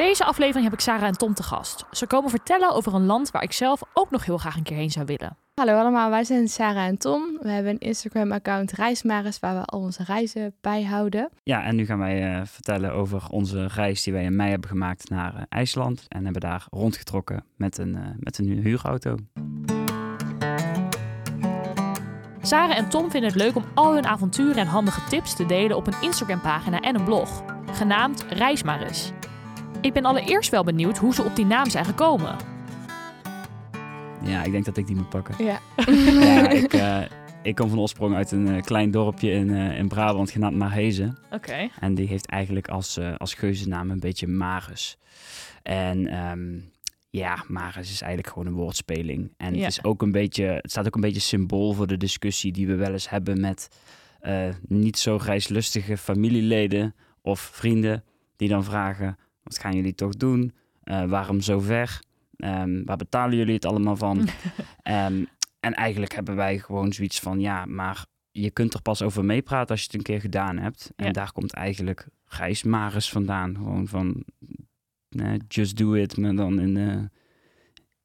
Deze aflevering heb ik Sarah en Tom te gast. Ze komen vertellen over een land waar ik zelf ook nog heel graag een keer heen zou willen. Hallo allemaal, wij zijn Sarah en Tom. We hebben een Instagram-account Reismaris waar we al onze reizen bijhouden. Ja, en nu gaan wij uh, vertellen over onze reis die wij in mei hebben gemaakt naar uh, IJsland. En hebben daar rondgetrokken met een, uh, met een huurauto. Sarah en Tom vinden het leuk om al hun avonturen en handige tips te delen op een Instagram-pagina en een blog, genaamd Reismaris. Ik ben allereerst wel benieuwd hoe ze op die naam zijn gekomen. Ja, ik denk dat ik die moet pakken. Ja. ja ik, uh, ik kom van oorsprong uit een uh, klein dorpje in, uh, in Brabant genaamd Marhezen. Oké. Okay. En die heeft eigenlijk als, als geuzennaam een beetje Maris. En um, ja, Maris is eigenlijk gewoon een woordspeling. En ja. het, is ook een beetje, het staat ook een beetje symbool voor de discussie die we wel eens hebben met niet zo reislustige familieleden of vrienden die dan vragen wat gaan jullie toch doen? Uh, waarom zo ver? Um, waar betalen jullie het allemaal van? um, en eigenlijk hebben wij gewoon zoiets van, ja, maar je kunt er pas over meepraten als je het een keer gedaan hebt. En ja. daar komt eigenlijk Gijs Maris vandaan. Gewoon van, uh, just do it, maar dan in, uh,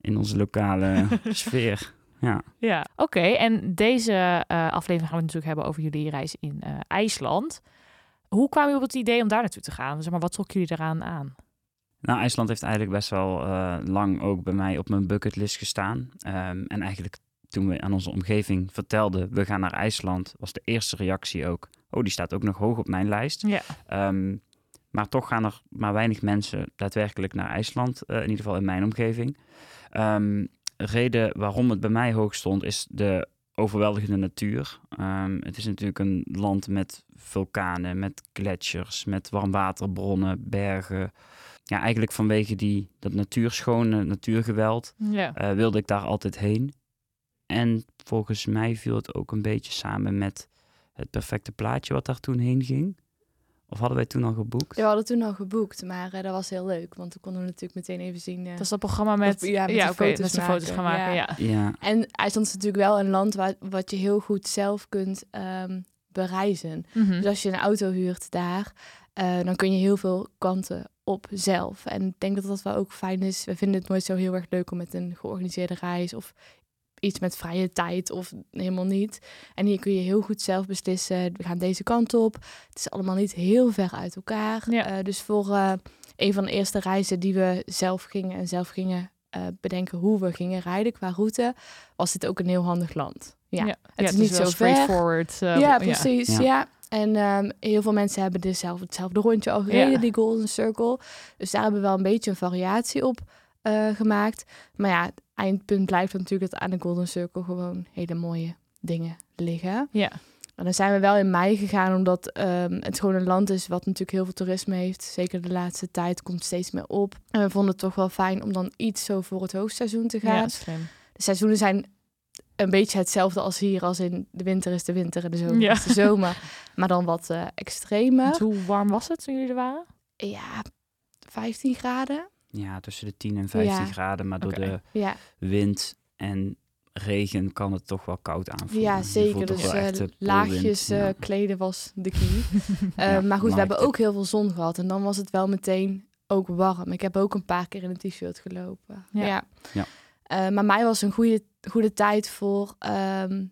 in onze lokale sfeer. Ja, ja. oké. Okay. En deze uh, aflevering gaan we natuurlijk hebben over jullie reis in uh, IJsland. Hoe kwam je op het idee om daar naartoe te gaan? Zeg maar, wat trok jullie eraan aan? Nou, IJsland heeft eigenlijk best wel uh, lang ook bij mij op mijn bucketlist gestaan. Um, en eigenlijk toen we aan onze omgeving vertelden, we gaan naar IJsland, was de eerste reactie ook, oh, die staat ook nog hoog op mijn lijst. Ja. Um, maar toch gaan er maar weinig mensen daadwerkelijk naar IJsland, uh, in ieder geval in mijn omgeving. Um, reden waarom het bij mij hoog stond, is de overweldigende natuur. Um, het is natuurlijk een land met vulkanen, met gletsjers, met warmwaterbronnen, bergen. Ja, eigenlijk vanwege die, dat natuurschone natuurgeweld ja. uh, wilde ik daar altijd heen. En volgens mij viel het ook een beetje samen met het perfecte plaatje wat daar toen heen ging. Of hadden wij toen al geboekt? Ja, we hadden toen al geboekt, maar uh, dat was heel leuk. Want we konden we natuurlijk meteen even zien. Uh, dat is dat programma met, ja, met ja, de okay, foto's, met de foto's gaan maken. Ja. Ja. ja. En IJsland is natuurlijk wel een land waar, wat je heel goed zelf kunt um, bereizen. Mm -hmm. Dus als je een auto huurt daar, uh, dan kun je heel veel kanten op zelf. En ik denk dat dat wel ook fijn is. We vinden het nooit zo heel erg leuk om met een georganiseerde reis of iets met vrije tijd of helemaal niet. En hier kun je heel goed zelf beslissen. We gaan deze kant op. Het is allemaal niet heel ver uit elkaar. Ja. Uh, dus voor uh, een van de eerste reizen die we zelf gingen en zelf gingen uh, bedenken hoe we gingen rijden qua route, was dit ook een heel handig land. Ja, ja. het ja, is niet zo straightforward. ver. ja, precies. Ja. ja. En um, heel veel mensen hebben dus zelf hetzelfde rondje al gereden, ja. die Golden Circle. Dus daar hebben we wel een beetje een variatie op uh, gemaakt. Maar ja, eindpunt blijft natuurlijk dat aan de Golden Circle gewoon hele mooie dingen liggen. Ja. En dan zijn we wel in mei gegaan, omdat um, het gewoon een land is wat natuurlijk heel veel toerisme heeft. Zeker de laatste tijd komt steeds meer op. En we vonden het toch wel fijn om dan iets zo voor het hoogseizoen te gaan. Ja, slim. De seizoenen zijn een beetje hetzelfde als hier, als in de winter is de winter en de zomer Ja. is de zomer. Maar dan wat uh, extremer. Hoe warm was het toen jullie er waren? Ja, 15 graden. Ja, tussen de 10 en 15 Ja. graden. Maar door de Ja, wind en regen kan het toch wel koud aanvoelen. ja zeker. Dus uh, laagjes uh, Ja. kleden was de key. Uh, Ja, maar goed, we hebben ook heel veel zon gehad. En dan was het wel meteen ook warm. Ik heb ook een paar keer in een t-shirt gelopen. Ja. Maar mei was een goede, goede tijd voor ehm,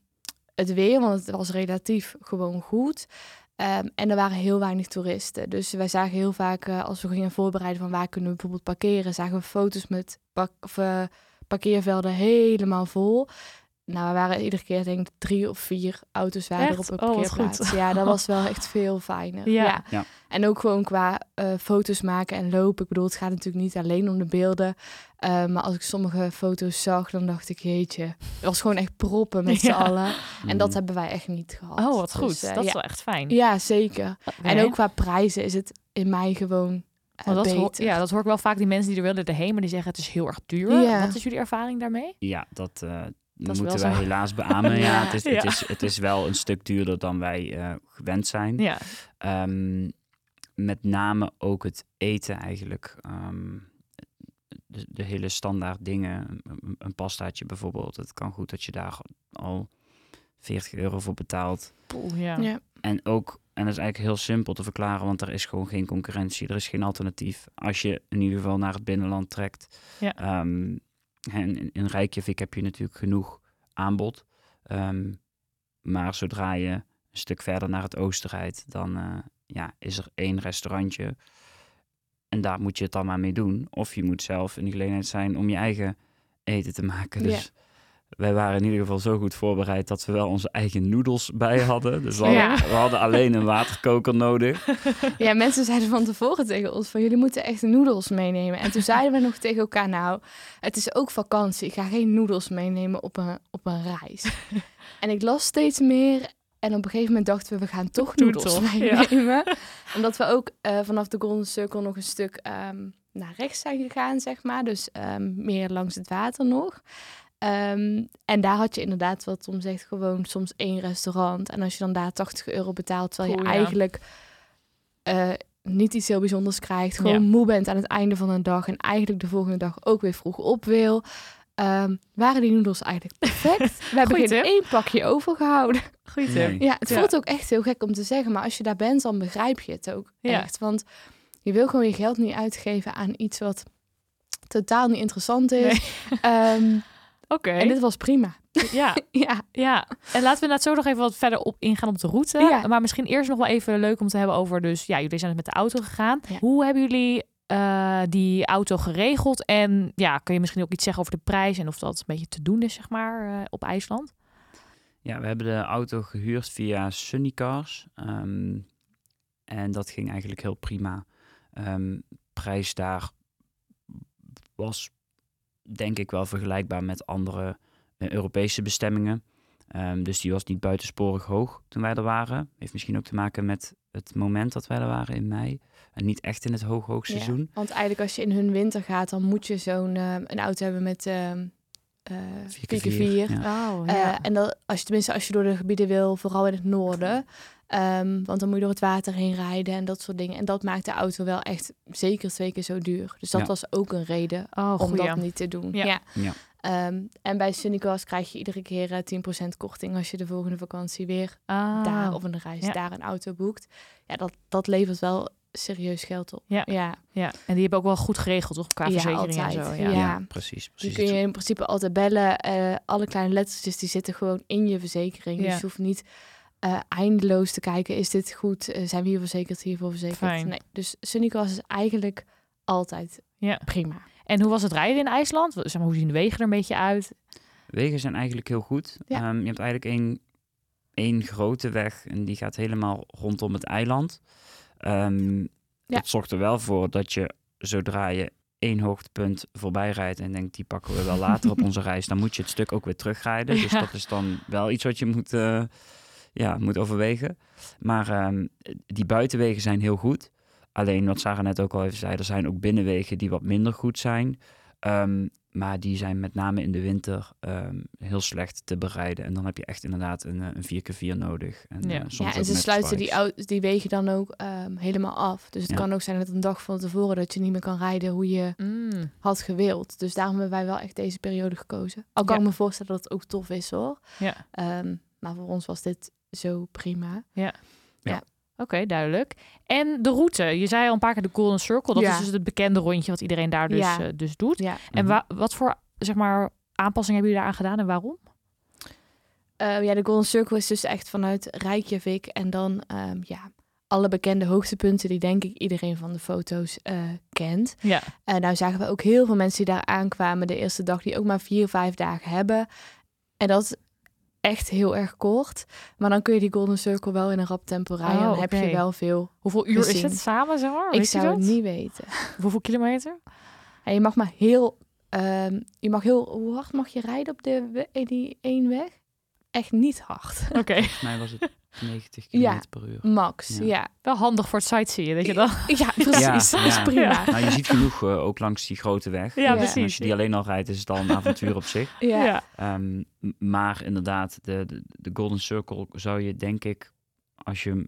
het weer, want het was relatief gewoon goed. Ehm, en er waren heel weinig toeristen. Dus wij zagen heel vaak, eh, als we gingen voorbereiden van waar kunnen we bijvoorbeeld parkeren, zagen we foto's met eh, parkeervelden helemaal vol. Nou, we waren iedere keer denk ik drie of vier auto's waren er op een Oh, parkeerplaats. goed. Ja, dat was wel echt veel fijner. Ja. Ja. En ook gewoon qua eh, foto's maken en lopen. Ik bedoel, het gaat natuurlijk niet alleen om de beelden. Eh, maar als ik sommige foto's zag, dan dacht ik, jeetje. Het was gewoon echt proppen met z'n Ja. allen. En dat Mm. hebben wij echt niet gehad. Oh, wat Dus, goed. eh, dat is wel echt fijn. Ja, zeker. En ook qua prijzen is het in mei gewoon uh, dat hoor, beter. ja, dat hoor ik wel vaak. Die mensen die er willen erheen, maar die zeggen het is heel erg duur. Ja. Wat is jullie ervaring daarmee? Ja, dat, uh, Dat moeten wij zo. helaas beamen. ja, het, is, Ja. Het, is, het is wel een stuk duurder dan wij eh, gewend zijn. Ja, Ehm, met name ook het eten eigenlijk. Ehm, de, de hele standaard dingen. Een, een pastaatje bijvoorbeeld. Het kan goed dat je daar al 40 euro voor betaalt. Poeh, ja. Ja. En ook, en dat is eigenlijk heel simpel te verklaren, want er is gewoon geen concurrentie. Er is geen alternatief. Als je in ieder geval naar het binnenland trekt. Ja. Ehm, en in, in Reykjavik heb je natuurlijk genoeg aanbod. Ehm, maar zodra je een stuk verder naar het oosten rijdt, dan eh, ja, is er één restaurantje. En daar moet je het dan maar mee doen. Of je moet zelf in de gelegenheid zijn om je eigen eten te maken. Dus wij waren in ieder geval zo goed voorbereid dat we wel onze eigen noedels bij hadden. Dus we hadden, Ja. we hadden alleen een waterkoker nodig. ja, mensen zeiden van tevoren tegen ons van jullie moeten echt noedels meenemen. En toen zeiden we nog tegen elkaar, nou, het is ook vakantie. Ik ga geen noedels meenemen op een, op een reis. en ik las steeds meer. En op een gegeven moment dachten we, we gaan toch noedels ja. meenemen. Omdat we ook eh, vanaf de Golden Circle nog een stuk ehm, naar rechts zijn gegaan, zeg maar. Dus ehm, meer langs het water nog. Ehm, en daar had je inderdaad, wat Tom zegt, gewoon soms één restaurant. En als je dan daar 80 euro betaalt, terwijl je ja. eigenlijk eh, niet iets heel bijzonders krijgt. Gewoon Ja. moe bent aan het einde van een dag en eigenlijk de volgende dag ook weer vroeg op wil. ehm, waren die noedels eigenlijk perfect. We hebben Goeie geen tip. één pakje overgehouden. Goeie Nee. tip. Ja, het Ja. voelt ook echt heel gek om te zeggen, maar als je daar bent, dan begrijp je het ook Ja. echt. Want je wil gewoon je geld niet uitgeven aan iets wat totaal niet interessant is. Ehm, Oké, En dit was prima. ja. Ja, Ja, en laten we net zo nog even wat verder op ingaan op de route. Ja. Maar misschien eerst nog wel even leuk om te hebben over, dus ja, jullie zijn dus met de auto gegaan. Ja. Hoe hebben jullie eh, die auto geregeld? En ja, kun je misschien ook iets zeggen over de prijs en of dat een beetje te doen is, zeg maar, eh, op IJsland? Ja, we hebben de auto gehuurd via Sunny Cars. Ehm, en dat ging eigenlijk heel prima. Ehm, prijs daar was denk ik wel vergelijkbaar met andere eh, Europese bestemmingen. Ehm, dus die was niet buitensporig hoog toen wij er waren. Heeft misschien ook te maken met het moment dat wij er waren in mei. En niet echt in het hoog hoogseizoen. Ja, want eigenlijk als je in hun winter gaat, dan moet je zo'n eh, een auto hebben met ehm eh 4x4. ja. Oh, Eh, en dat, als je tenminste als je door de gebieden wil, vooral in het noorden. Ehm, want dan moet je door het water heen rijden en dat soort dingen. En dat maakt de auto wel echt zeker twee keer zo duur. Dus dat Ja. was ook een reden oh, om goeie. dat niet te doen. Ja. Ja. Ehm, en bij Sunnycast krijg je iedere keer eh, 10% korting als je de volgende vakantie weer Ah, daar of een reis Ja. daar een auto boekt. Ja, dat, dat levert wel serieus geld op. Ja. ja. Ja, en die hebben ook wel goed geregeld, toch? Qua Ja, verzekering en zo. Ja. Ja. Ja, precies. Die precies. kun je in principe altijd bellen. Eh, alle kleine lettertjes die zitten gewoon in je verzekering. Ja. Dus je hoeft niet eh, eindeloos te kijken. Is dit goed? Eh, zijn we hier verzekerd? Hiervoor verzekerd? Fijn. Nee. Dus Sunnycross is eigenlijk altijd Ja. prima. En hoe was het rijden in IJsland? Zeg maar, hoe zien de wegen er een beetje uit? Wegen zijn eigenlijk heel goed. Ja. Ehm, je hebt eigenlijk één, één grote weg en die gaat helemaal rondom het eiland. Ehm, Ja. Dat zorgt er wel voor dat je zodra je één hoogtepunt voorbij rijdt en denkt die pakken we wel later op onze reis, dan moet je het stuk ook weer terugrijden. Dus dat is dan wel iets wat je moet, eh, ja, moet overwegen. Maar ehm, die buitenwegen zijn heel goed. Alleen wat Sarah net ook al even zei, er zijn ook binnenwegen die wat minder goed zijn. Ehm, maar die zijn met name in de winter ehm, heel slecht te bereiden. En dan heb je echt inderdaad een, eh, een 4x4 nodig. En, Ja. eh, soms Ja, en ze sluiten die, spikes. die wegen dan ook ehm, helemaal af. Dus het Ja. kan ook zijn dat een dag van tevoren dat je niet meer kan rijden hoe je Mm. had gewild. Dus daarom hebben wij wel echt deze periode gekozen. Al kan Ja. ik me voorstellen dat het ook tof is hoor. Ja. Ehm, maar voor ons was dit zo prima. Oké, duidelijk. En de route. Je zei al een paar keer de Golden Circle. Dat Ja. is dus het bekende rondje wat iedereen daar dus, Ja. eh, dus doet. Ja. En Mhm. wa- wat voor zeg maar, aanpassingen hebben jullie daaraan gedaan en waarom? Eh, ja, de Golden Circle is dus echt vanuit Reykjavik. En dan ehm, ja, alle bekende hoogtepunten die denk ik iedereen van de foto's eh, kent. Ja. En nou zagen we ook heel veel mensen die daar aankwamen de eerste dag, die ook maar vier, vijf dagen hebben. En dat is echt heel erg kort. Maar dan kun je die Golden Circle wel in een rap tempo rijden. Oh, dan heb je wel veel. Hoeveel uur is het samen, zeg maar? ik Weet je zou het niet weten. Hoeveel kilometer? En je mag maar heel, ehm, je mag heel, hoe hard mag je rijden op de, die één weg? Echt niet hard. Oké. Volgens mij was het 90 km Ja. per uur. Max, Ja. ja. Wel handig voor het sightseeing, weet je dan? Ja, precies. Dat is ja. prima. Nou, je ziet genoeg eh, ook langs die grote weg. Ja, Ja. En precies. als je die alleen al rijdt, is het al een avontuur op zich. Ja. Ehm, maar inderdaad, de, de, de Golden Circle zou je denk ik, als je hem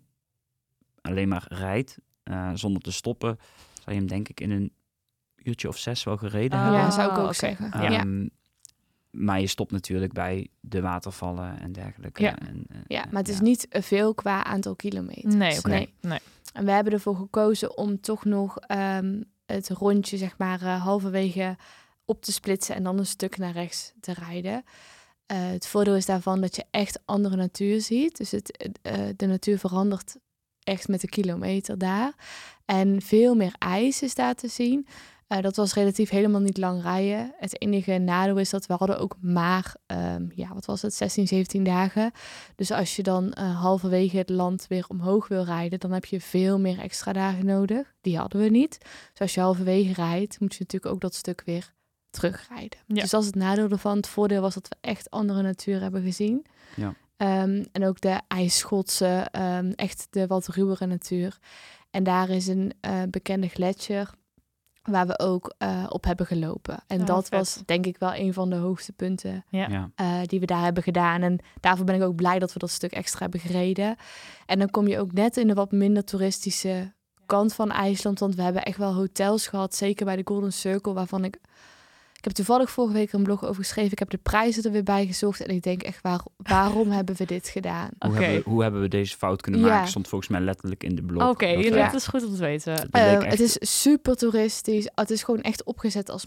alleen maar rijdt, eh, zonder te stoppen, zou je hem denk ik in een uurtje of zes wel gereden Ah, hebben. Ja, zou ik ook oké. zeggen. Ja. Maar je stopt natuurlijk bij de watervallen en dergelijke. Ja. En, eh, Ja, maar het is ja. niet veel qua aantal kilometers. Nee, oké. Nee. Nee. En we hebben ervoor gekozen om toch nog ehm, het rondje, zeg maar, eh, halverwege op te splitsen en dan een stuk naar rechts te rijden. Eh, het voordeel is daarvan dat je echt andere natuur ziet. Dus het, eh, de natuur verandert echt met de kilometer daar. En veel meer ijs is daar te zien. Eh, dat was relatief helemaal niet lang rijden. Het enige nadeel is dat we hadden ook maar, ehm, ja, wat was het, 16, 17 dagen. Dus als je dan eh, halverwege het land weer omhoog wil rijden, dan heb je veel meer extra dagen nodig. Die hadden we niet. Dus als je halverwege rijdt, moet je natuurlijk ook dat stuk weer terugrijden. Ja. Dus dat is het nadeel ervan. Het voordeel was dat we echt andere natuur hebben gezien. Ja. Ehm, en ook de ijsschotsen, ehm, echt de wat ruwere natuur. En daar is een eh, bekende gletsjer waar we ook eh, op hebben gelopen. En Oh, dat vet. was denk ik wel een van de hoogste punten Ja. Ja. eh, die we daar hebben gedaan. En daarvoor ben ik ook blij dat we dat stuk extra hebben gereden. En dan kom je ook net in de wat minder toeristische kant van IJsland. Want we hebben echt wel hotels gehad, zeker bij de Golden Circle, waarvan ik... Ik heb toevallig vorige week een blog over geschreven. Ik heb de prijzen er weer bij gezocht. En ik denk echt, waar, waarom hebben we dit gedaan? Hoe, Oké. hebben we, hoe hebben we deze fout kunnen Ja. maken? Stond volgens mij letterlijk in de blog. Oké, Dat, jullie- eh, dat is goed om te weten. Eh, echt- Het is super toeristisch. Het is gewoon echt opgezet als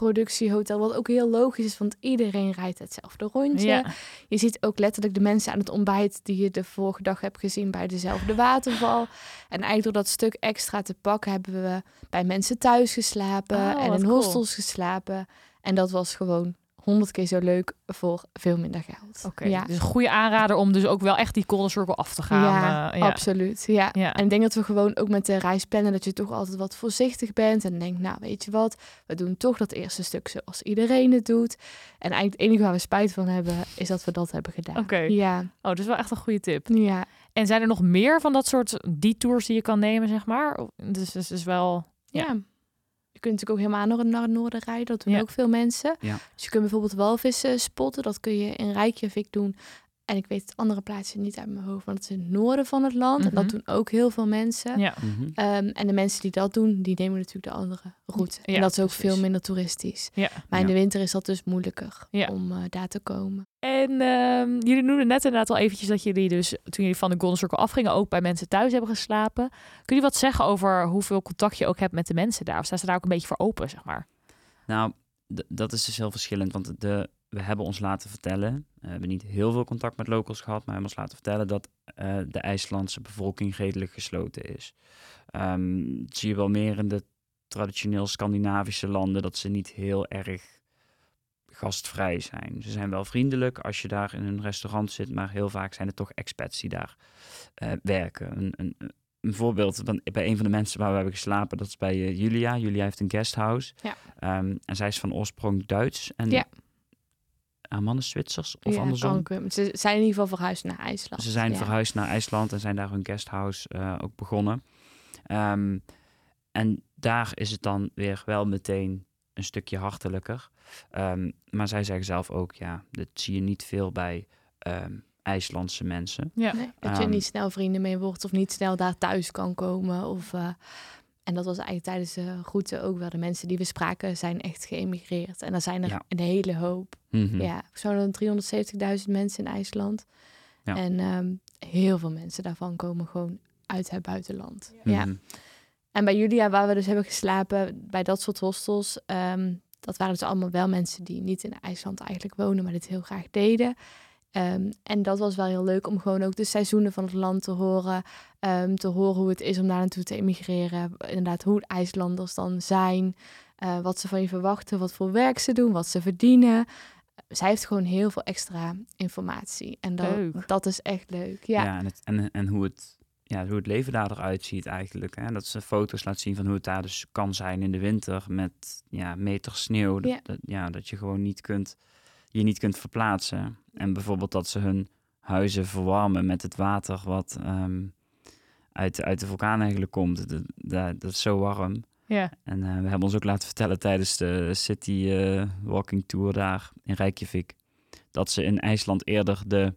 massaproductiehotel. Wat ook heel logisch is, want iedereen rijdt hetzelfde rondje. Ja. Je ziet ook letterlijk de mensen aan het ontbijt die je de vorige dag hebt gezien bij dezelfde waterval. En eigenlijk door dat stuk extra te pakken hebben we bij mensen thuis geslapen Oh, en in cool. hostels geslapen. En dat was gewoon honderd keer zo leuk voor veel minder geld. Oké, ja. dus een goede aanrader om dus ook wel echt die Golden Circle af te gaan. Ja, eh, ja. absoluut. Ja. Ja. En ik denk dat we gewoon ook met de reis plannen dat je toch altijd wat voorzichtig bent. En denkt, nou weet je wat, we doen toch dat eerste stuk zoals iedereen het doet. En eigenlijk het enige waar we spijt van hebben, is dat we dat hebben gedaan. Oké. Ja, Oh, dat is wel echt een goede tip. ja. En zijn er nog meer van dat soort detours die je kan nemen, zeg maar? Dus dus is wel... Ja. Je kunt natuurlijk ook helemaal naar, naar het noorden rijden. Dat doen Ja. ook veel mensen. Ja. Dus je kunt bijvoorbeeld walvissen spotten. Dat kun je in Reykjavik doen. En ik weet het andere plaatsje niet uit mijn hoofd. Want het is in het noorden van het land. En dat Mhm. doen ook heel veel mensen. Ja. Mhm. Ehm, en de mensen die dat doen, die nemen natuurlijk de andere route. Ja, en dat is ook precies. veel minder toeristisch. Ja. Maar in Ja. de winter is dat dus moeilijker Ja. om eh, daar te komen. En ehm, jullie noemden net inderdaad al eventjes dat jullie dus toen jullie van de Golden Circle afgingen ook bij mensen thuis hebben geslapen. Kun je wat zeggen over hoeveel contact je ook hebt met de mensen daar? Of staan ze daar ook een beetje voor open, zeg maar? Nou, d- dat is dus heel verschillend. Want de, we hebben ons laten vertellen, we hebben niet heel veel contact met locals gehad, maar we hebben ons laten vertellen dat eh, de IJslandse bevolking redelijk gesloten is. Ehm, zie je wel meer in de traditioneel Scandinavische landen, dat ze niet heel erg gastvrij zijn. Ze zijn wel vriendelijk als je daar in een restaurant zit, maar heel vaak zijn het toch expats die daar eh, werken. Een, een, een voorbeeld van, bij een van de mensen waar we hebben geslapen, dat is bij eh, Julia. Julia heeft een guesthouse. Ja. Ehm, en zij is van oorsprong Duits. En Ja. Haar man is Zwitsers of ja, andersom. kan. Ze zijn in ieder geval verhuisd naar IJsland. Ze zijn ja. verhuisd naar IJsland en zijn daar hun guesthouse eh, ook begonnen. Ehm, en daar is het dan weer wel meteen een stukje hartelijker. Ehm, maar zij zeggen zelf ook, ja, dat zie je niet veel bij ehm, IJslandse mensen. Ja. Nee, dat je niet snel vrienden mee wordt of niet snel daar thuis kan komen. Of, eh, en dat was eigenlijk tijdens de route ook wel. De mensen die we spraken zijn echt geëmigreerd. En er zijn er Ja. een hele hoop. Mhm. Ja, zo'n 370.000 mensen in IJsland. Ja. En ehm, heel veel mensen daarvan komen gewoon uit het buitenland. Ja. Mhm. En bij Julia, waar we dus hebben geslapen, bij dat soort hostels, ehm, dat waren dus allemaal wel mensen die niet in IJsland eigenlijk wonen, maar dit heel graag deden. Ehm, en dat was wel heel leuk om gewoon ook de seizoenen van het land te horen. ehm, te horen hoe het is om daar naartoe te emigreren. Inderdaad, hoe IJslanders dan zijn. eh, wat ze van je verwachten, wat voor werk ze doen, wat ze verdienen. Zij heeft gewoon heel veel extra informatie. En dat, Leuk. dat is echt leuk. Ja, Ja, en, het, en, en hoe, het, ja, hoe het leven daar eruit ziet eigenlijk. Hè? Dat ze foto's laat zien van hoe het daar dus kan zijn in de winter met ja, meters sneeuw. Dat, Ja. Dat, ja, dat je gewoon niet kunt, je niet kunt verplaatsen. En bijvoorbeeld dat ze hun huizen verwarmen met het water wat ehm, uit, uit de vulkaan eigenlijk komt. Dat, dat, dat is zo warm. Ja. En eh, we hebben ons ook laten vertellen tijdens de City eh, Walking Tour daar in Reykjavik... dat ze in IJsland eerder de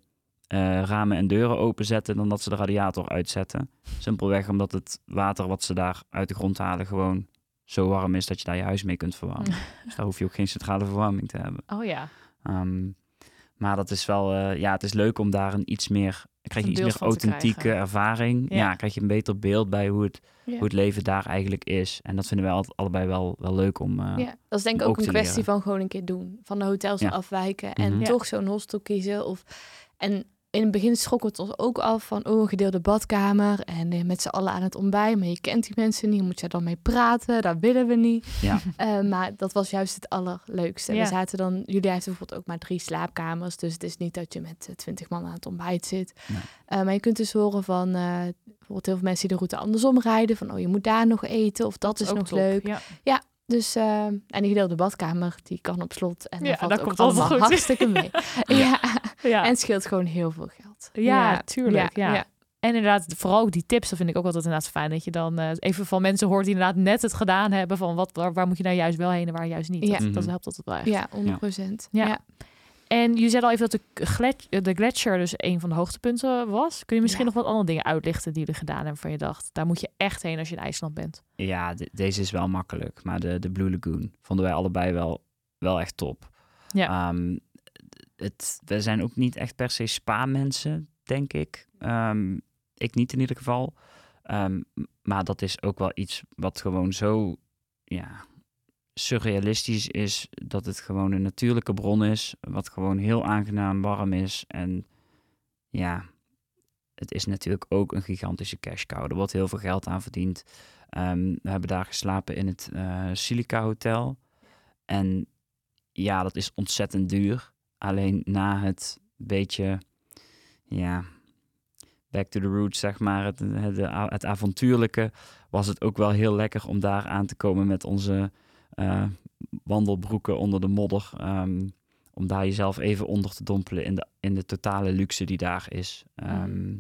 eh, ramen en deuren openzetten dan dat ze de radiator uitzetten. Simpelweg omdat het water wat ze daar uit de grond halen gewoon zo warm is dat je daar je huis mee kunt verwarmen. dus daar hoef je ook geen centrale verwarming te hebben. Oh ja. Ehm, maar dat is wel, uh, ja, het is leuk om daar een iets meer, krijg je iets meer authentieke ervaring. Ja. ja. krijg je een beter beeld bij hoe het, ja. hoe het leven daar eigenlijk is. En dat vinden wij altijd allebei wel, wel leuk om. Uh, ja, dat is denk ik ook, een kwestie leren. van gewoon een keer doen. Van de hotels afwijken en Mhm. toch zo'n hostel kiezen. Of, en in het begin schrokken we het ons ook af van oh, een gedeelde badkamer en eh, met z'n allen aan het ontbijt. Maar je kent die mensen niet, moet je dan mee praten? Dat willen we niet. Ja. Uh, maar dat was juist het allerleukste. Ja. We zaten dan, jullie heeft bijvoorbeeld ook maar drie slaapkamers. Dus het is niet dat je met twintig man aan het ontbijt zit. Nee. Uh, maar je kunt dus horen van uh, bijvoorbeeld heel veel mensen die de route andersom rijden. Van oh, je moet daar nog eten of dat, Dat is nog top. leuk. Ja. Ja, dus uh, en die gedeelde badkamer, die kan op slot. En Ja, dat valt dat ook komt allemaal goed. hartstikke mee. ja. Ja. en scheelt gewoon heel veel geld. Ja, tuurlijk, ja. En inderdaad, vooral ook die tips, dat vind ik ook altijd inderdaad fijn. Dat je dan uh, even van mensen hoort die inderdaad net het gedaan hebben. Van wat, waar, waar moet je nou juist wel heen en waar juist niet. Ja. Dat, dat Mhm. helpt altijd wel echt. Ja, 100 procent. Ja. En je zei al even dat de, glets- de gletsjer dus een van de hoogtepunten was. Kun je misschien Ja. nog wat andere dingen uitlichten die jullie gedaan hebben van je dacht? Daar moet je echt heen als je in IJsland bent. Ja, de- deze is wel makkelijk. Maar de, de Blue Lagoon vonden wij allebei wel, wel echt top. Ja. Ehm, het, we zijn ook niet echt per se spa-mensen, denk ik. Ehm, ik niet in ieder geval. Ehm, maar dat is ook wel iets wat gewoon zo ja, surrealistisch is. Dat het gewoon een natuurlijke bron is. Wat gewoon heel aangenaam warm is. En ja, het is natuurlijk ook een gigantische cash cow. Er wordt heel veel geld aan verdiend. Ehm, we hebben daar geslapen in het eh, Silica Hotel. En ja, dat is ontzettend duur. Alleen na het beetje, ja, back to the roots, zeg maar, het, het, het avontuurlijke, was het ook wel heel lekker om daar aan te komen met onze eh, wandelbroeken onder de modder. ehm, om daar jezelf even onder te dompelen in de, in de totale luxe die daar is. Ehm,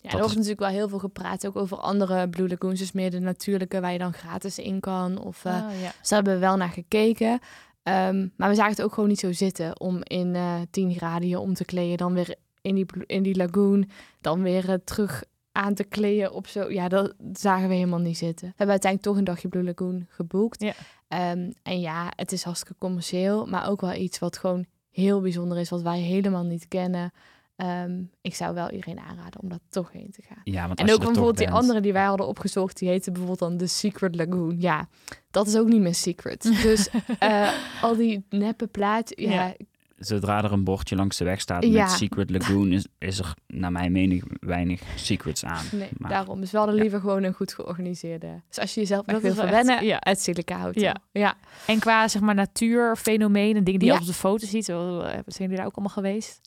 Ja, er wordt is- natuurlijk wel heel veel gepraat ook over andere Blue Lagoons. Dus meer de natuurlijke waar je dan gratis in kan. Of, eh, Ah, ja. Dus daar hebben we wel naar gekeken. Ehm, maar we zagen het ook gewoon niet zo zitten om in eh 10 graden je om te kleden. Dan weer in die, in die lagoon. Dan weer terug aan te kleden op zo. Ja, dat zagen we helemaal niet zitten. We hebben uiteindelijk toch een dagje Blue Lagoon geboekt. Ja. Ehm, en ja, het is hartstikke commercieel. Maar ook wel iets wat gewoon heel bijzonder is. Wat wij helemaal niet kennen. Ehm, ik zou wel iedereen aanraden om daar toch heen te gaan. ja, want En ook bijvoorbeeld die andere die wij hadden opgezocht, die heette bijvoorbeeld dan The Secret Lagoon. Ja, dat is ook niet meer secret. Dus eh, al die neppe plaatjes, ja, Ja. Zodra er een bordje langs de weg staat Ja. met Secret Lagoon, is, is er naar mijn mening weinig secrets aan. nee, Maar- daarom. Dus we hadden Ja. liever gewoon een goed georganiseerde. Dus als je jezelf echt Dat wil is wel verwennen, ja. het Silica Hotel. Ja. ja. En qua zeg maar natuurfenomenen, dingen die je op de foto ziet, wel, eh, zijn jullie daar ook allemaal geweest?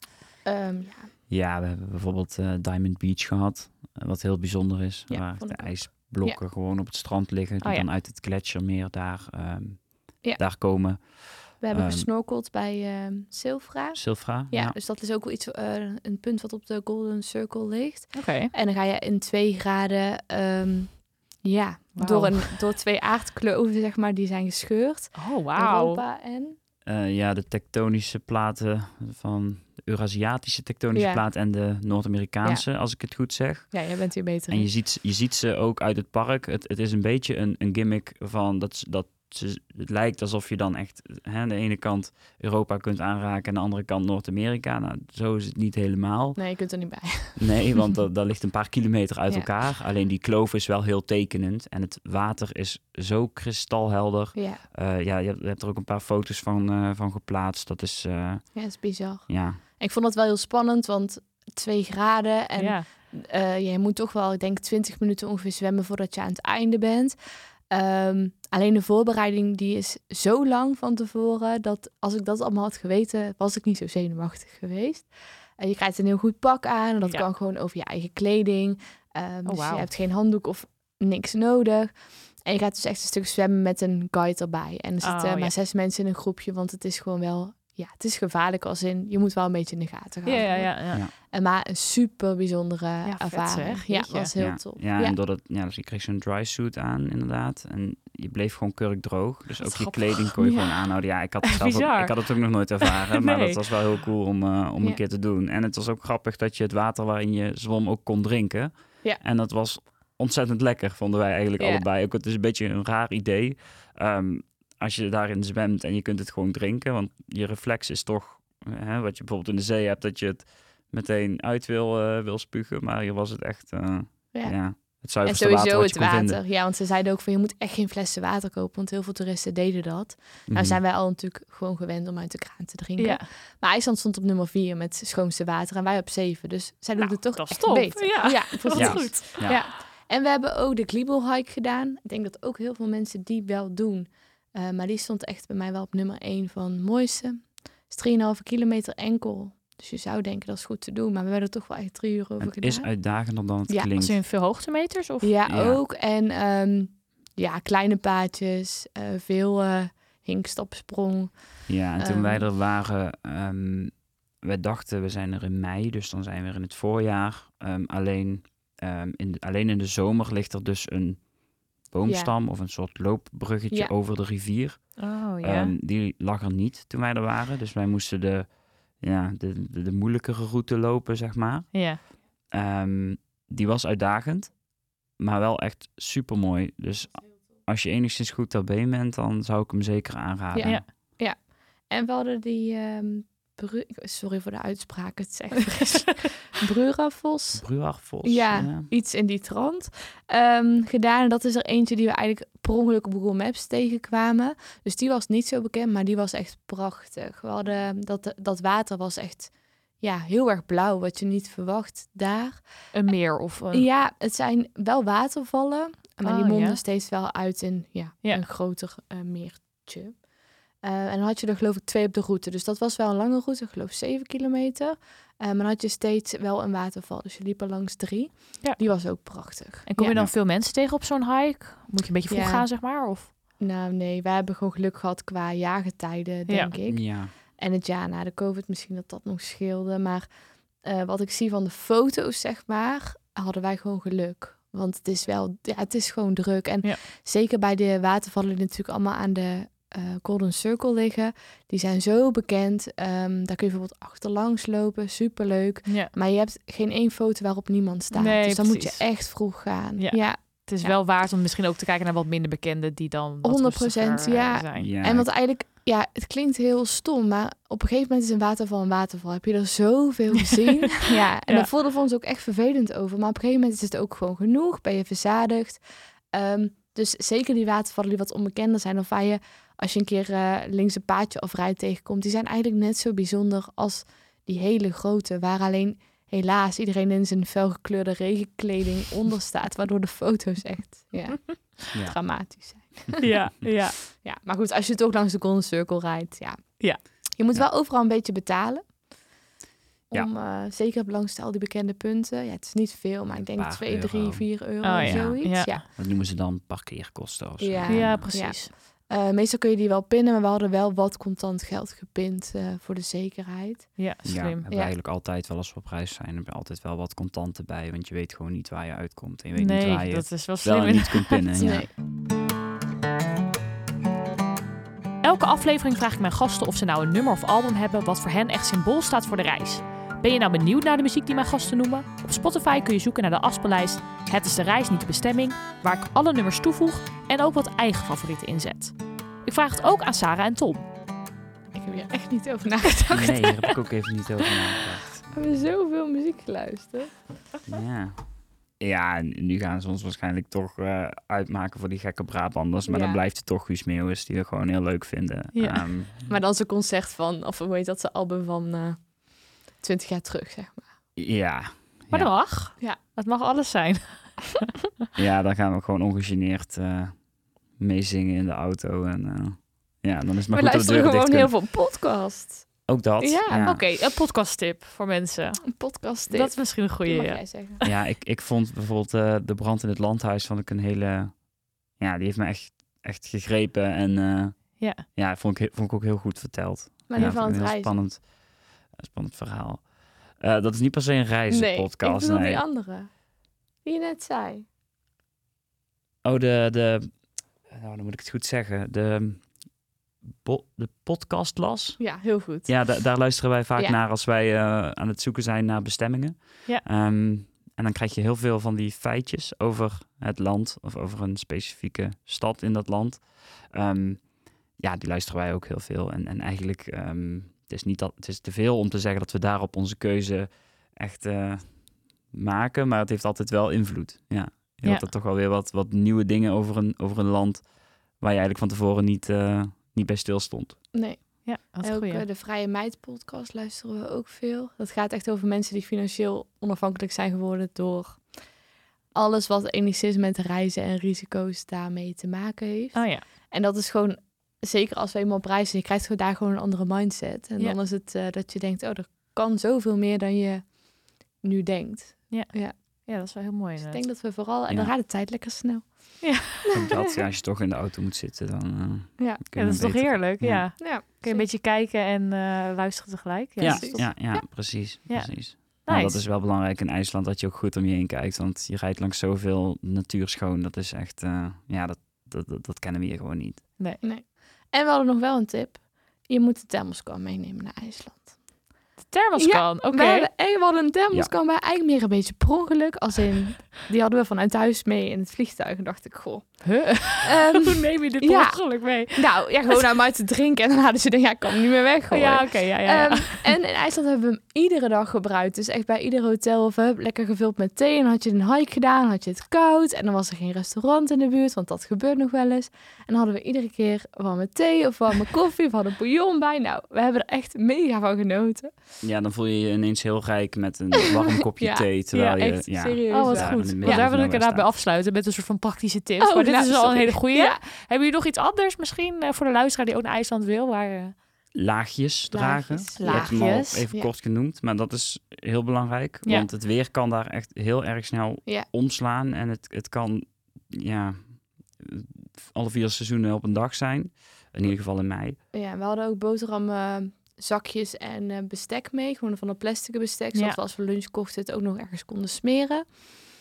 Ehm, ja. Ja, we hebben bijvoorbeeld eh, Diamond Beach gehad, eh, wat heel bijzonder is. Ja, waar de ijsblokken gewoon op het strand liggen, die Oh, ja. dan uit het gletsjermeer daar, ehm, Ja. daar komen. We hebben Ehm, gesnorkeld bij ehm Silfra. Silfra, Ja, ja. dus dat is ook wel iets, eh, een punt wat op de Golden Circle ligt. Oké. En dan ga je in twee graden, ehm, ja, door, een, door twee aardkloven, zeg maar, die zijn gescheurd. Oh, wauw. Europa en Eh, ja, de tektonische platen van de Eurasiatische tektonische Ja. plaat en de Noord-Amerikaanse, als ik het goed zeg. Ja, jij bent hier beter En je ziet, je ziet ze ook uit het park. Het, het is een beetje een, een gimmick van dat, dat het lijkt alsof je dan echt hè, aan de ene kant Europa kunt aanraken en aan de andere kant Noord-Amerika. Nou, zo is het niet helemaal. Nee, je kunt er niet bij. Nee, want dat, dat ligt een paar kilometer uit Ja. elkaar. Alleen die kloof is wel heel tekenend en het water is zo kristalhelder. Ja, Eh, ja, je hebt, er ook een paar foto's van, eh, van geplaatst. Dat is, eh, ja dat is bizar. ja, ik vond dat wel heel spannend, want twee graden en ja. eh, je moet toch wel, ik denk, 20 minuten ongeveer zwemmen voordat je aan het einde bent. Ehm, alleen de voorbereiding die is zo lang van tevoren dat als ik dat allemaal had geweten, was ik niet zo zenuwachtig geweest. En je krijgt een heel goed pak aan en dat Ja. kan gewoon over je eigen kleding. Ehm, dus wauw. je hebt geen handdoek of niks nodig. En je gaat dus echt een stuk zwemmen met een guide erbij. En er zitten Oh, ja. maar zes mensen in een groepje, want het is gewoon wel ja, het is gevaarlijk als in, je moet wel een beetje in de gaten Ja, houden. ja, ja. ja. Ja. En maar een super bijzondere vet ervaring. zeg, ja, was heel ja. top. Ja, en doordat, ja, dus ik kreeg zo'n dry suit aan, inderdaad. En je bleef gewoon kurk droog. Dus ook je kleding kon je Ja. gewoon aanhouden. Ja, ik had, het zelf ook, ik had het ook nog nooit ervaren. Maar dat was wel heel cool om, eh, om Ja. een keer te doen. En het was ook grappig dat je het water waarin je zwom ook kon drinken. Ja. En dat was ontzettend lekker, vonden wij eigenlijk Ja. allebei. Ook het is een beetje een raar idee. Ehm, als je daarin zwemt en je kunt het gewoon drinken. Want je reflex is toch, hè, wat je bijvoorbeeld in de zee hebt, dat je het meteen uit wil, eh, wil spugen. Maar hier was het echt, eh, Ja. ja. het En zuiverste water sowieso het water. Ja, want ze zeiden ook van je moet echt geen flessen water kopen, want heel veel toeristen deden dat. Nou Mhm. zijn wij al natuurlijk gewoon gewend om uit de kraan te drinken. Ja. Maar IJsland stond op nummer 4 met schoonste water en wij op 7. Dus zij doen Nou, het toch dat is echt top. beter. Ja. ja Ja. goed. Ja. Ja. En we hebben ook de Glibel hike gedaan. Ik denk dat ook heel veel mensen die wel doen. Eh, maar die stond echt bij mij wel op nummer 1 van mooiste. Het is 3,5 kilometer enkel. Dus je zou denken dat is goed te doen. Maar we hebben er toch wel echt drie uur over Het gedaan. is uitdagender dan het Ja, klinkt. In veel hoogtemeters? Of? Ja, Ja. ook. En ehm, ja, kleine paadjes. eh, veel eh hinkstapsprong. Ja, en toen Ehm. wij er waren, ehm wij dachten we zijn er in mei, dus dan zijn we er in het voorjaar. Ehm, alleen, ehm, in de, alleen in de zomer ligt er dus een boomstam of een soort loopbruggetje Ja. over de rivier. Oh ja. Ehm, die lag er niet toen wij er waren, dus wij moesten de, ja, de, de, de moeilijkere route lopen, zeg maar. ja. Ehm, die was uitdagend, maar wel echt super mooi. Dus als je enigszins goed been bent, dan zou ik hem zeker aanraden. Ja. En we hadden die... ehm Bru- Sorry voor de uitspraak, het is echt vreselijk. Brurafos. Bruarvos. Ja, iets in die trant ehm, gedaan. En dat is er eentje die we eigenlijk per ongeluk op Google Maps tegenkwamen. Dus die was niet zo bekend, maar die was echt prachtig. We hadden, dat, dat water was echt ja, heel erg blauw, wat je niet verwacht daar. Een meer of een... Ja, het zijn wel watervallen, maar die Oh, monden ja. steeds wel uit in ja, Ja. een groter eh, meertje. Eh, en dan had je er geloof ik twee op de route. Dus dat was wel een lange route, ik geloof zeven kilometer. Eh, maar dan had je steeds wel een waterval. Dus je liep er langs drie. Ja. Die was ook prachtig. En kom je dan veel mensen tegen op zo'n hike? Moet je een beetje vroeg Ja. gaan, zeg maar? Of? Nou nee, wij hebben gewoon geluk gehad qua jaargetijden, denk ik. Ja. En het jaar na de COVID misschien dat dat nog scheelde. Maar eh, wat ik zie van de foto's, zeg maar, hadden wij gewoon geluk. Want het is wel, ja, het is gewoon druk. En Ja. zeker bij de watervallen die natuurlijk allemaal aan de eh, Golden Circle liggen. Die zijn zo bekend. Ehm, daar kun je bijvoorbeeld achterlangs lopen, superleuk. Ja. Maar je hebt geen één foto waarop niemand staat. Nee, dus dan moet je echt vroeg gaan. Ja. ja. Het is Ja. wel waard om misschien ook te kijken naar wat minder bekenden die dan wat 100%, rustiger, eh, ja. zijn. Ja, En wat eigenlijk, ja, het klinkt heel stom, maar op een gegeven moment is een waterval een waterval. Heb je er zoveel gezien? ja, en Ja. daar voelden we ons ook echt vervelend over. Maar op een gegeven moment is het ook gewoon genoeg. Ben je verzadigd. Ehm, dus zeker die watervallen die wat onbekender zijn, of waar je als je een keer eh, links een paadje of rijdt tegenkomt, die zijn eigenlijk net zo bijzonder als die hele grote, waar alleen helaas iedereen in zijn felgekleurde regenkleding onder staat, waardoor de foto's echt ja, Ja. dramatisch zijn. Ja, ja. Ja, maar goed, als je toch langs de Golden Circle rijdt, ja. Ja. Je moet Ja. wel overal een beetje betalen. Ja. Om, eh, zeker langs al die bekende punten. Ja, het is niet veel, maar ik denk Paar 2, 3, euro. 4 euro Oh, ja. zoiets. Ja. Ja. Dat noemen ze dan parkeerkosten of zo. Ja. Ja, precies. Eh, meestal kun je die wel pinnen, maar we hadden wel wat contant geld gepind eh, voor de zekerheid. Ja, Ja, slim. hebben we Ja. eigenlijk altijd wel als we op reis zijn, hebben we altijd wel wat contanten bij, want je weet gewoon niet waar je uitkomt. En je weet niet waar nee, je dat is wel wel slim. en niet kunt pinnen. ja. Nee. Elke aflevering vraag ik mijn gasten of ze nou een nummer of album hebben wat voor hen echt symbool staat voor de reis. Ben je nou benieuwd naar de muziek die mijn gasten noemen? Op Spotify kun je zoeken naar de afspeellijst Het is de reis, niet de bestemming, waar ik alle nummers toevoeg en ook wat eigen favorieten inzet. Ik vraag het ook aan Sarah en Tom. Ik heb hier echt niet over nagedacht. Nee, daar heb ik ook even niet over nagedacht. We hebben zoveel muziek geluisterd. Ja. Ja, en nu gaan ze ons waarschijnlijk toch eh, uitmaken voor die gekke Brabanders. Maar Ja. dan blijft het toch Guus Meeuwis, die we gewoon heel leuk vinden. Ja. Ehm, Maar dan zijn concert van, of hoe heet dat, zijn album van eh 20 jaar terug, zeg maar. ja. Maar ja. dat mag. Ja. Dat mag alles zijn. ja, dan gaan we gewoon ongegeneerd eh meezingen in de auto. En eh, ja, dan is het maar we goed dat deuren gewoon dicht heel kunnen. veel podcast. Ook dat. Ja, ja. Oké, een podcasttip voor mensen. Een podcast Dat is misschien een goede. mag Ja. jij zeggen. Ja, ik, ik vond bijvoorbeeld eh, De Brand in het Landhuis vond ik een hele... Ja, die heeft me echt, echt gegrepen. En eh, Ja. ja, vond ik, vond ik ook heel goed verteld. Maar ja, die van het een heel reizen. spannend, spannend verhaal. Eh, dat is niet per se een reizenpodcast. Nee, ik bedoel nee. die andere. Die je net zei. Oh, de, de... Nou, dan moet ik het goed zeggen. De, bo- de podcast las. Ja, heel goed. Ja, da- daar luisteren wij vaak Ja. naar als wij eh, aan het zoeken zijn naar bestemmingen. Ja. Ehm, en dan krijg je heel veel van die feitjes over het land of over een specifieke stad in dat land. Ehm, ja, die luisteren wij ook heel veel. En, en eigenlijk, ehm, het, is niet dat, het is te veel om te zeggen dat we daarop onze keuze echt eh, maken, maar het heeft altijd wel invloed. Ja, je Ja. hoort er toch wel weer wat, wat nieuwe dingen over een, over een land waar je eigenlijk van tevoren niet, eh, niet bij stil stond. Nee. Ja, dat is En ook eh, de Vrije Meid podcast luisteren we ook veel. Dat gaat echt over mensen die financieel onafhankelijk zijn geworden door alles wat enigszins met reizen en risico's daarmee te maken heeft. Oh ja. En dat is gewoon, zeker als we eenmaal op reis zijn, je krijgt daar gewoon een andere mindset. En Ja. dan is het eh, dat je denkt, oh, er kan zoveel meer dan je nu denkt. ja, dat is wel heel mooi. Dus ik denk dat we vooral, en Ja. dan gaat de tijd lekker snel. Ook dat, ja, als je toch in de auto moet zitten, dan eh, Ja, kun Ja, dat is toch heerlijk? Ja. Ja. ja. Kun je een beetje kijken en eh, luisteren tegelijk? Ja, toch- ja, ja, precies. Ja. precies. Nou, dat is wel belangrijk in IJsland, dat je ook goed om je heen kijkt. Want je rijdt langs zoveel natuur schoon. Dat is echt, eh, ja, dat, dat, dat, dat kennen we hier gewoon niet. Nee. En we hadden nog wel een tip. Je moet de thermoskan meenemen naar IJsland. Thermoskan, oké. We, hadden, en we hadden een thermoskan bij eigenlijk meer een beetje per ongeluk. Als in, die hadden we vanuit huis mee in het vliegtuig. En dacht ik, goh. Huh? Hoe neem je dit ongeluk mee? nou, ja, gewoon aan uit te drinken. En dan hadden ze denken, ja, ik kan hem niet meer weggooien. Ja, oké, ja, ja. ja. Ehm, en in IJsland hebben we hem iedere dag gebruikt. Dus echt bij ieder hotel of lekker gevuld met thee. En dan had je een hike gedaan, had je het koud. En dan was er geen restaurant in de buurt, want dat gebeurt nog wel eens. En dan hadden we iedere keer warme thee of warme koffie of hadden bouillon bij. Nou, we hebben er echt mega van genoten. Ja, dan voel je je ineens heel rijk met een warm kopje Ja. thee. Terwijl ja, je, echt ja, serieus. Oh, wat goed. daar wil ik inderdaad bij afsluiten met een soort van praktische tips. Oh, maar dit nou, is wel een hele goede. Ja. Hebben jullie nog iets anders misschien eh, voor de luisteraar die ook naar IJsland wil? Waar, eh, laagjes dragen. Laagjes. Je hebt hem al Laagjes, even ja. kort genoeg, maar dat is heel belangrijk. Ja. Want het weer kan daar echt heel erg snel Ja. omslaan. En het, het kan ja, alle vier seizoenen op een dag zijn. In ieder geval in mei. Ja, we hadden ook boterham eh, zakjes en eh, bestek mee. Gewoon van een plastic bestek. Zodat Ja. we als we lunch kochten het ook nog ergens konden smeren.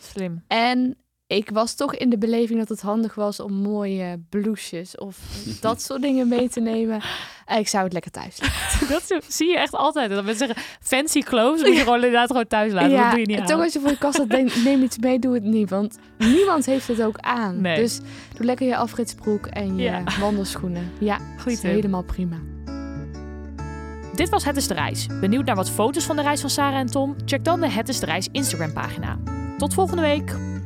slim. En ik was toch in de beleving dat het handig was om mooie blouses of dat soort dingen mee te nemen. Eh, ik zou het lekker thuis laten. Dat zie je echt altijd. Dat mensen zeggen, fancy clothes moet je gewoon inderdaad gewoon thuis laten. dat doe je niet en aan. toch als je voor je kast had, denk- neem iets mee, doe het niet. Want niemand heeft het ook aan. Nee. Dus doe lekker je afritsbroek en je Ja. wandelschoenen. Ja, Goeie is tip. helemaal prima. Dit was Het is de Reis. Benieuwd naar wat foto's van de reis van Sarah en Tom? Check dan de Het is de Reis Instagram pagina. Tot volgende week!